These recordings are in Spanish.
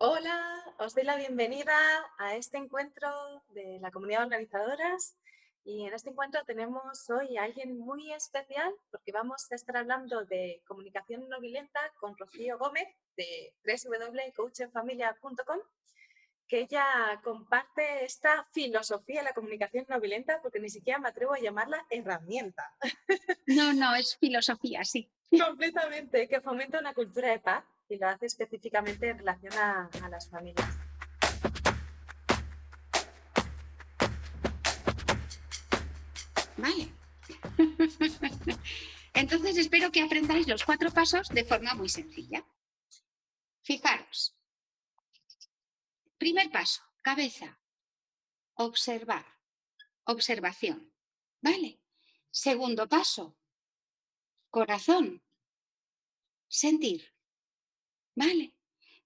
Hola, os doy la bienvenida a este encuentro de la comunidad organizadoras y en este encuentro tenemos hoy a alguien muy especial porque vamos a estar hablando de comunicación no violenta con Rocío Gómez de www.coachenfamilia.com que ella comparte esta filosofía de la comunicación no violenta porque ni siquiera me atrevo a llamarla herramienta. No, no, es filosofía, sí. Completamente, que fomenta una cultura de paz y lo hace específicamente en relación a, las familias. Vale. Entonces espero que aprendáis los cuatro pasos de forma muy sencilla. Fijaros. Primer paso, cabeza. Observar. Observación. ¿Vale? Segundo paso, corazón. Sentir. ¿Vale?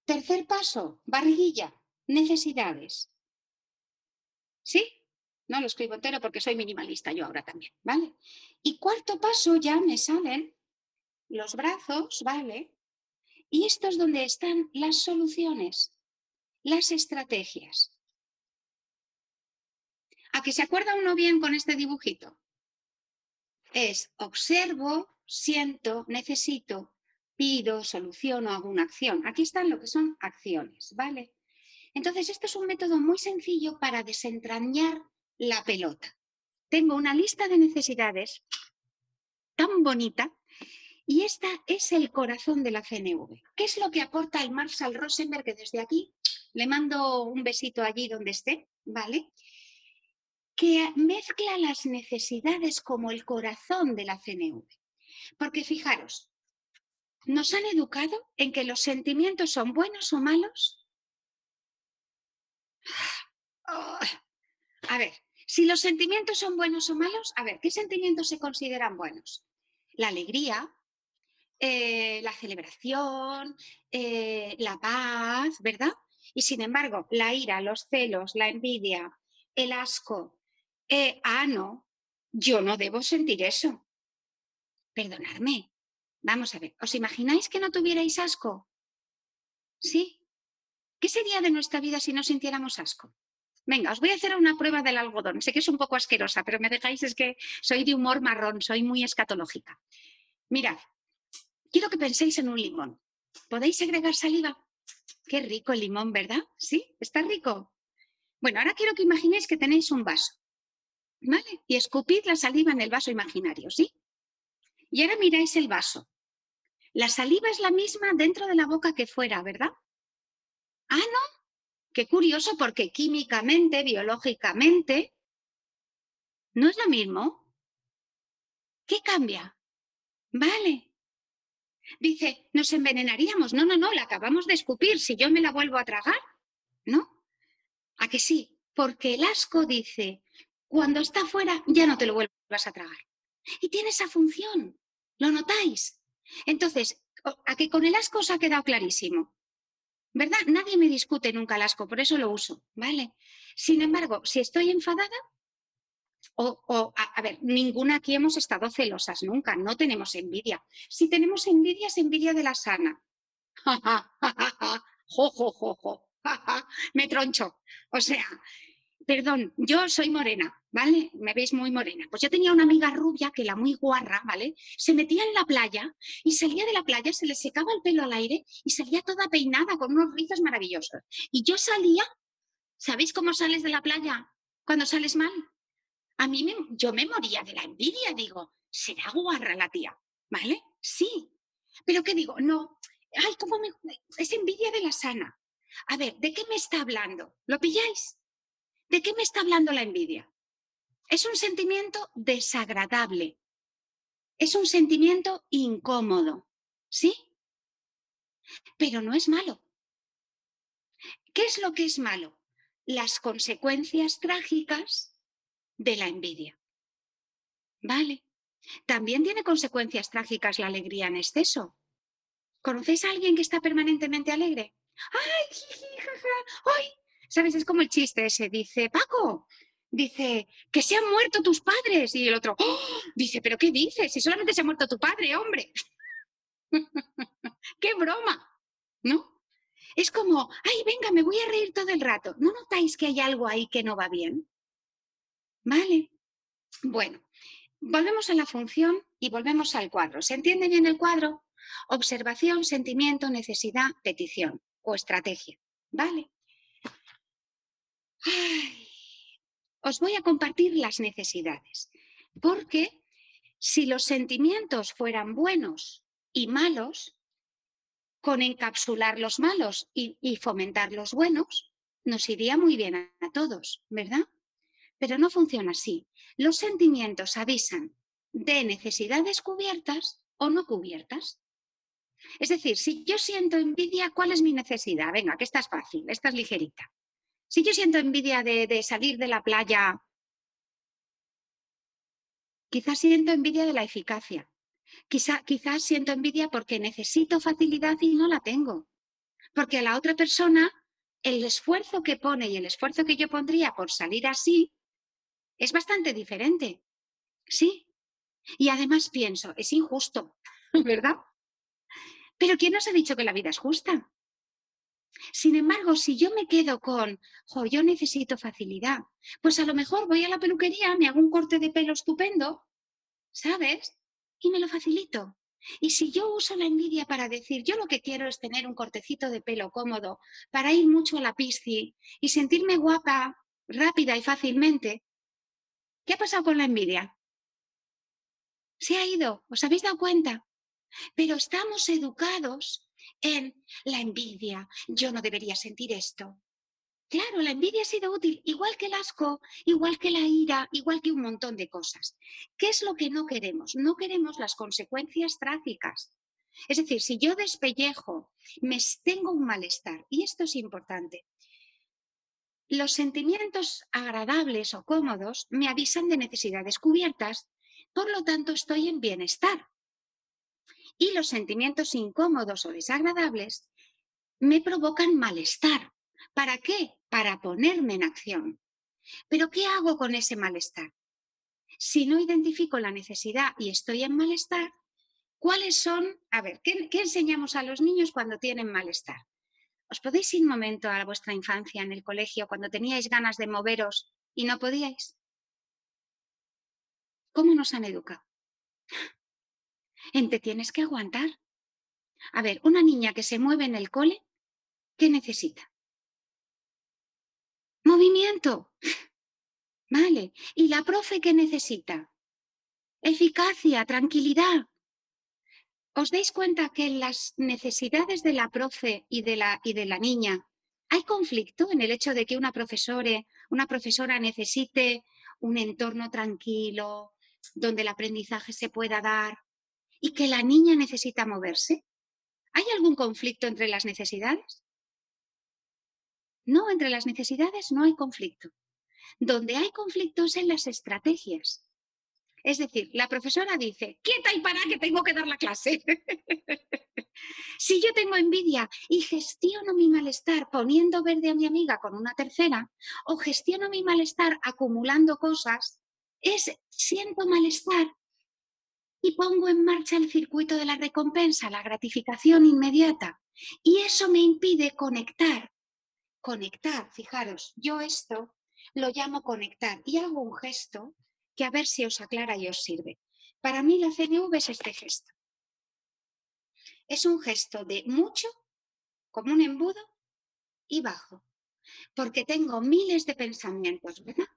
Tercer paso, barriguilla, necesidades. ¿Sí? No lo escribo entero porque soy minimalista yo ahora también, ¿vale? Y cuarto paso ya me salen los brazos, ¿vale? Y esto es donde están las soluciones, las estrategias. ¿A que se acuerda uno bien con este dibujito? Es observo, siento, necesito, pido, soluciono, hago una acción. Aquí están lo que son acciones, ¿vale? Entonces, esto es un método muy sencillo para desentrañar la pelota. Tengo una lista de necesidades tan bonita y esta es el corazón de la CNV. ¿Qué es lo que aporta el Marshall Rosenberg? Que desde aquí le mando un besito allí donde esté, ¿vale? Que mezcla las necesidades como el corazón de la CNV. Porque fijaros, ¿Nos han educado en que los sentimientos son buenos o malos? A ver, si los sentimientos son buenos o malos, a ver, ¿qué sentimientos se consideran buenos? La alegría, eh, la celebración, eh, la paz, ¿verdad? Y sin embargo, la ira, los celos, la envidia, el asco, eh, ah, no, yo no debo sentir eso. Perdonadme, Vamos a ver, ¿os imagináis que no tuvierais asco? ¿Sí? ¿Qué sería de nuestra vida si no sintiéramos asco? Venga, os voy a hacer una prueba del algodón. Sé que es un poco asquerosa, pero me dejáis, es que soy de humor marrón, soy muy escatológica. Mirad, quiero que penséis en un limón. ¿Podéis agregar saliva? Qué rico el limón, ¿verdad? ¿Sí? ¿Está rico? Bueno, ahora quiero que imaginéis que tenéis un vaso. ¿Vale? Y escupid la saliva en el vaso imaginario, ¿sí? Y ahora miráis el vaso. La saliva es la misma dentro de la boca que fuera, ¿verdad? Ah, no. Qué curioso porque químicamente, biológicamente, no es lo mismo. ¿Qué cambia? Vale. Dice, nos envenenaríamos. No, no, no, la acabamos de escupir. Si yo me la vuelvo a tragar, ¿no? ¿A que sí? Porque el asco dice, cuando está fuera ya no te lo vuelvas a tragar. Y tiene esa función. ¿Lo notáis? Entonces, a que con el asco os ha quedado clarísimo. ¿Verdad? Nadie me discute nunca el asco, por eso lo uso, ¿vale? Sin embargo, si estoy enfadada, o, a, ver, ninguna aquí hemos estado celosas nunca, no tenemos envidia. Si tenemos envidia, es envidia de la sana. jo, jo, jo, jo, me troncho. O sea, perdón, yo soy morena, ¿vale? Me veis muy morena. Pues yo tenía una amiga rubia que la muy guarra, ¿vale? Se metía en la playa y salía de la playa, se le secaba el pelo al aire y salía toda peinada con unos rizos maravillosos. Y yo salía, ¿sabéis cómo sales de la playa cuando sales mal? A mí me, yo me moría de la envidia, digo, será guarra la tía, ¿vale? Sí. Pero ¿qué digo? No, ay, ¿cómo me... Es envidia de la sana. A ver, ¿de qué me está hablando? ¿Lo pilláis? ¿De qué me está hablando la envidia? Es un sentimiento desagradable. Es un sentimiento incómodo. ¿Sí? Pero no es malo. ¿Qué es lo que es malo? Las consecuencias trágicas de la envidia. ¿Vale? También tiene consecuencias trágicas la alegría en exceso. ¿Conocéis a alguien que está permanentemente alegre? ¡Ay, jiji! ¡Ay! ¿Sabes? Es como el chiste ese. Dice, Paco, dice, que se han muerto tus padres. Y el otro, ¡Oh! dice, ¿pero qué dices? Si solamente se ha muerto tu padre, hombre. ¡Qué broma! ¿No? Es como, ay, venga, me voy a reír todo el rato. ¿No notáis que hay algo ahí que no va bien? ¿Vale? Bueno, volvemos a la función y volvemos al cuadro. ¿Se entiende bien el cuadro? Observación, sentimiento, necesidad, petición o estrategia. ¿Vale? Os voy a compartir las necesidades, porque si los sentimientos fueran buenos y malos, con encapsular los malos y, fomentar los buenos, nos iría muy bien a, a todos, ¿verdad? Pero no funciona así. Los sentimientos avisan de necesidades cubiertas o no cubiertas. Es decir, si yo siento envidia, ¿cuál es mi necesidad? Venga, que esta es fácil, esta es ligerita. Si yo siento envidia de, salir de la playa, quizás siento envidia de la eficacia. quizás siento envidia porque necesito facilidad y no la tengo. Porque a la otra persona, el esfuerzo que pone y el esfuerzo que yo pondría por salir así es bastante diferente. Sí. Y además pienso, es injusto, ¿verdad? Pero ¿quién nos ha dicho que la vida es justa? Sin embargo, si yo me quedo con, jo, yo necesito facilidad, pues a lo mejor voy a la peluquería, me hago un corte de pelo estupendo, ¿sabes? Y me lo facilito. Y si yo uso la envidia para decir, yo lo que quiero es tener un cortecito de pelo cómodo, para ir mucho a la pisci y sentirme guapa, rápida y fácilmente, ¿qué ha pasado con la envidia? Se ha ido, ¿os habéis dado cuenta? Pero estamos educados en la envidia. Yo no debería sentir esto. Claro, la envidia ha sido útil, igual que el asco, igual que la ira, igual que un montón de cosas. ¿Qué es lo que no queremos? No queremos las consecuencias trágicas. Es decir, si yo despellejo, me tengo un malestar, y esto es importante. Los sentimientos agradables o cómodos me avisan de necesidades cubiertas, por lo tanto estoy en bienestar y los sentimientos incómodos o desagradables me provocan malestar. ¿Para qué? Para ponerme en acción. Pero ¿qué hago con ese malestar? Si no identifico la necesidad y estoy en malestar, ¿cuáles son? A ver, ¿qué, enseñamos a los niños cuando tienen malestar? ¿Os podéis ir un momento a vuestra infancia en el colegio cuando teníais ganas de moveros y no podíais? ¿Cómo nos han educado? En te tienes que aguantar. A ver, una niña que se mueve en el cole, ¿qué necesita? Movimiento. Vale. ¿Y la profe qué necesita? Eficacia, tranquilidad. ¿Os dais cuenta que en las necesidades de la profe y de la, y de la niña hay conflicto en el hecho de que una, una profesora necesite un entorno tranquilo, donde el aprendizaje se pueda dar, y que la niña necesita moverse? ¿Hay algún conflicto entre las necesidades? No, entre las necesidades no hay conflicto. Donde hay conflicto es en las estrategias. Es decir, la profesora dice, quieta y para que tengo que dar la clase. si yo tengo envidia y gestiono mi malestar poniendo verde a mi amiga con una tercera, o gestiono mi malestar acumulando cosas, es siento malestar y pongo en marcha el circuito de la recompensa, la gratificación inmediata. Y eso me impide conectar. Conectar, fijaros, yo esto lo llamo conectar y hago un gesto que a ver si os aclara y os sirve. Para mí la CNV es este gesto. Es un gesto de mucho, como un embudo, y bajo, porque tengo miles de pensamientos, ¿verdad?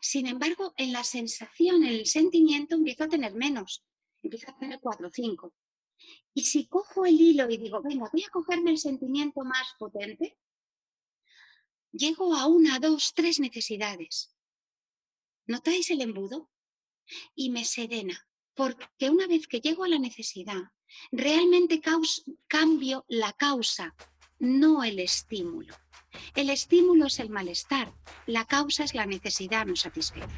Sin embargo, en la sensación, en el sentimiento, empiezo a tener menos, empiezo a tener cuatro o cinco. Y si cojo el hilo y digo, venga, voy a cogerme el sentimiento más potente, llego a una, dos, tres necesidades. ¿Notáis el embudo? Y me serena, porque una vez que llego a la necesidad, realmente cambio la causa, no el estímulo. El estímulo es el malestar, la causa es la necesidad no satisfecha.